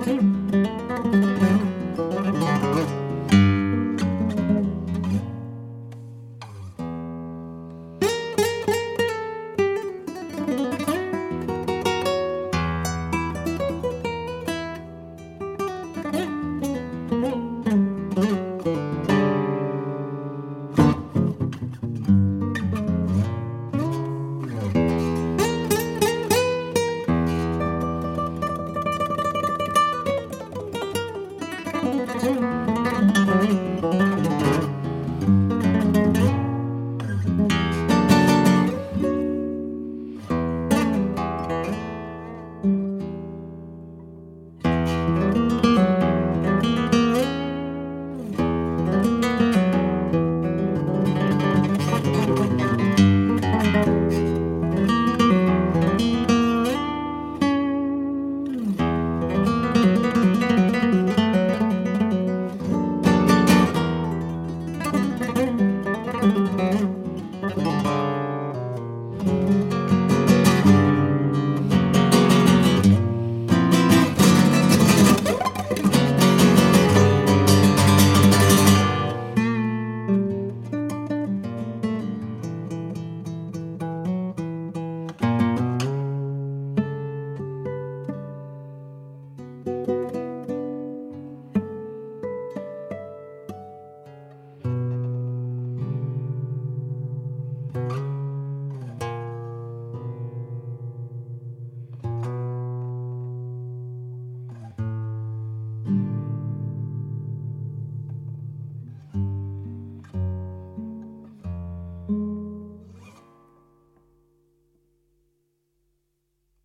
Okay.